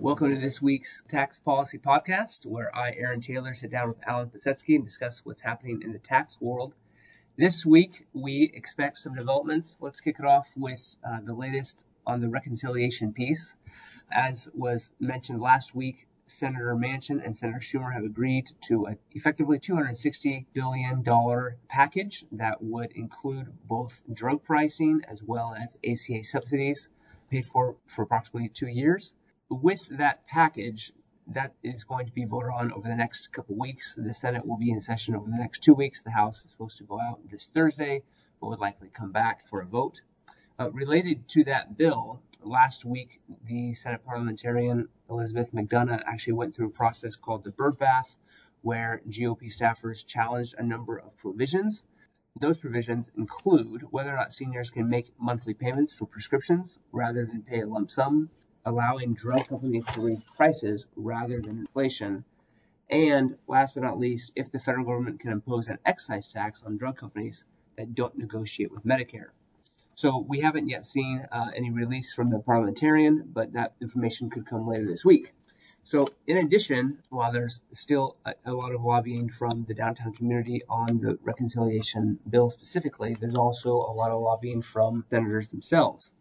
Welcome to this week's Tax Policy Podcast, where I, Aaron Taylor, sit down with Alan Pasetsky and discuss what's happening in the tax world. This week, we expect some developments. Let's kick it off with uh, the latest on the reconciliation piece. As was mentioned last week, Senator Manchin and Senator Schumer have agreed to a effectively $260 billion package that would include both drug pricing as well as ACA subsidies paid for for approximately two years with that package, that is going to be voted on over the next couple weeks. The Senate will be in session over the next two weeks. The House is supposed to go out this Thursday, but would likely come back for a vote. Uh, related to that bill, last week the Senate parliamentarian Elizabeth McDonough actually went through a process called the Byrd Bath, where GOP staffers challenged a number of provisions. Those provisions include whether or not seniors can make monthly payments for prescriptions rather than pay a lump sum, allowing drug companies to raise prices rather than inflation. And last but not least, if the federal government can impose an excise tax on drug companies that don't negotiate with Medicare. So we haven't yet seen uh, any release from the parliamentarian, but that information could come later this week. So in addition, while there's still a, a, lot of lobbying from the downtown community on the reconciliation bill specifically, there's also a lot of lobbying from senators themselves.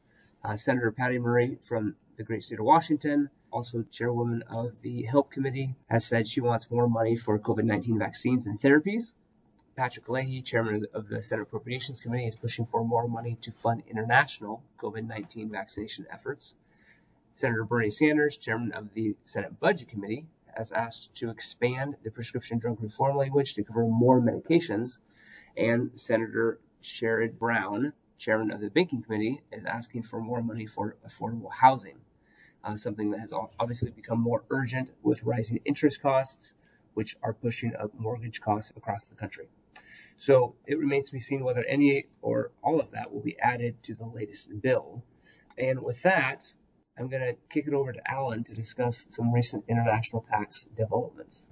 Uh, Senator Patty Murray from the great state of Washington, also chairwoman of the HELP Committee, has said she wants more money for COVID 19 vaccines and therapies. Patrick Leahy, chairman of the Senate Appropriations Committee, is pushing for more money to fund international COVID 19 vaccination efforts. Senator Bernie Sanders, chairman of the Senate Budget Committee, has asked to expand the prescription drug reform language to cover more medications. And Senator Sherrod Brown, chairman of the Banking Committee, is asking for more money for affordable housing uh, something that has obviously become more urgent with rising interest costs, which are pushing up mortgage costs across the country. So it remains to be seen whether any or all of that will be added to the latest bill. And with that, I'm going to kick it over to Alan to discuss some recent international tax developments.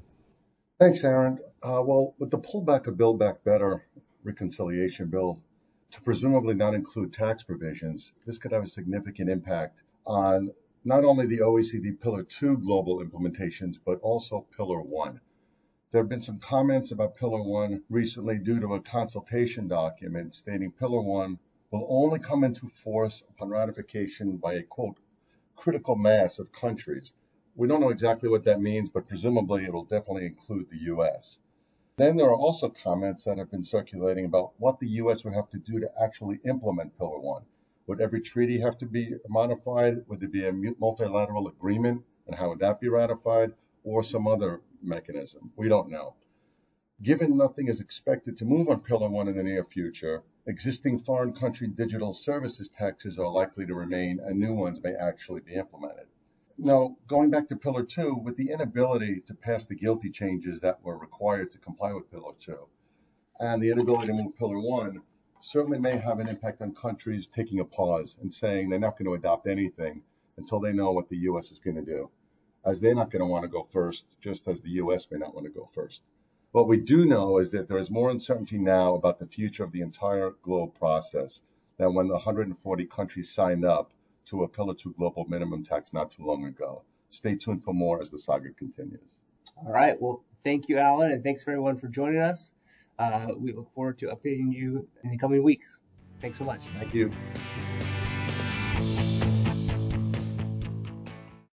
Thanks, Aaron. Uh, well, with the pullback of Build Back Better reconciliation bill to presumably not include tax provisions, this could have a significant impact on not only the OECD Pillar 2 global implementations, but also Pillar 1. There have been some comments about Pillar 1 recently due to a consultation document stating Pillar 1 will only come into force upon ratification by a quote, critical mass of countries. We don't know exactly what that means, but presumably it will definitely include the US. Then there are also comments that have been circulating about what the US would have to do to actually implement Pillar 1. Would every treaty have to be modified? Would there be a multilateral agreement? And how would that be ratified? Or some other mechanism? We don't know. Given nothing is expected to move on Pillar 1 in the near future, existing foreign country digital services taxes are likely to remain and new ones may actually be implemented. Now, going back to Pillar 2, with the inability to pass the GILTI changes that were required to comply with Pillar 2 and the inability to move Pillar 1, certainly may have an impact on countries taking a pause and saying they're not going to adopt anything until they know what the U.S. is going to do, as they're not going to want to go first, just as the U.S. may not want to go first. What we do know is that there is more uncertainty now about the future of the entire GloBE process than when the 140 countries signed up to a Pillar 2 global minimum tax not too long ago. Stay tuned for more as the saga continues. All right. Well, thank you, Alan, and thanks for everyone for joining us. Uh, we look forward to updating you in the coming weeks. Thanks so much. Thank you.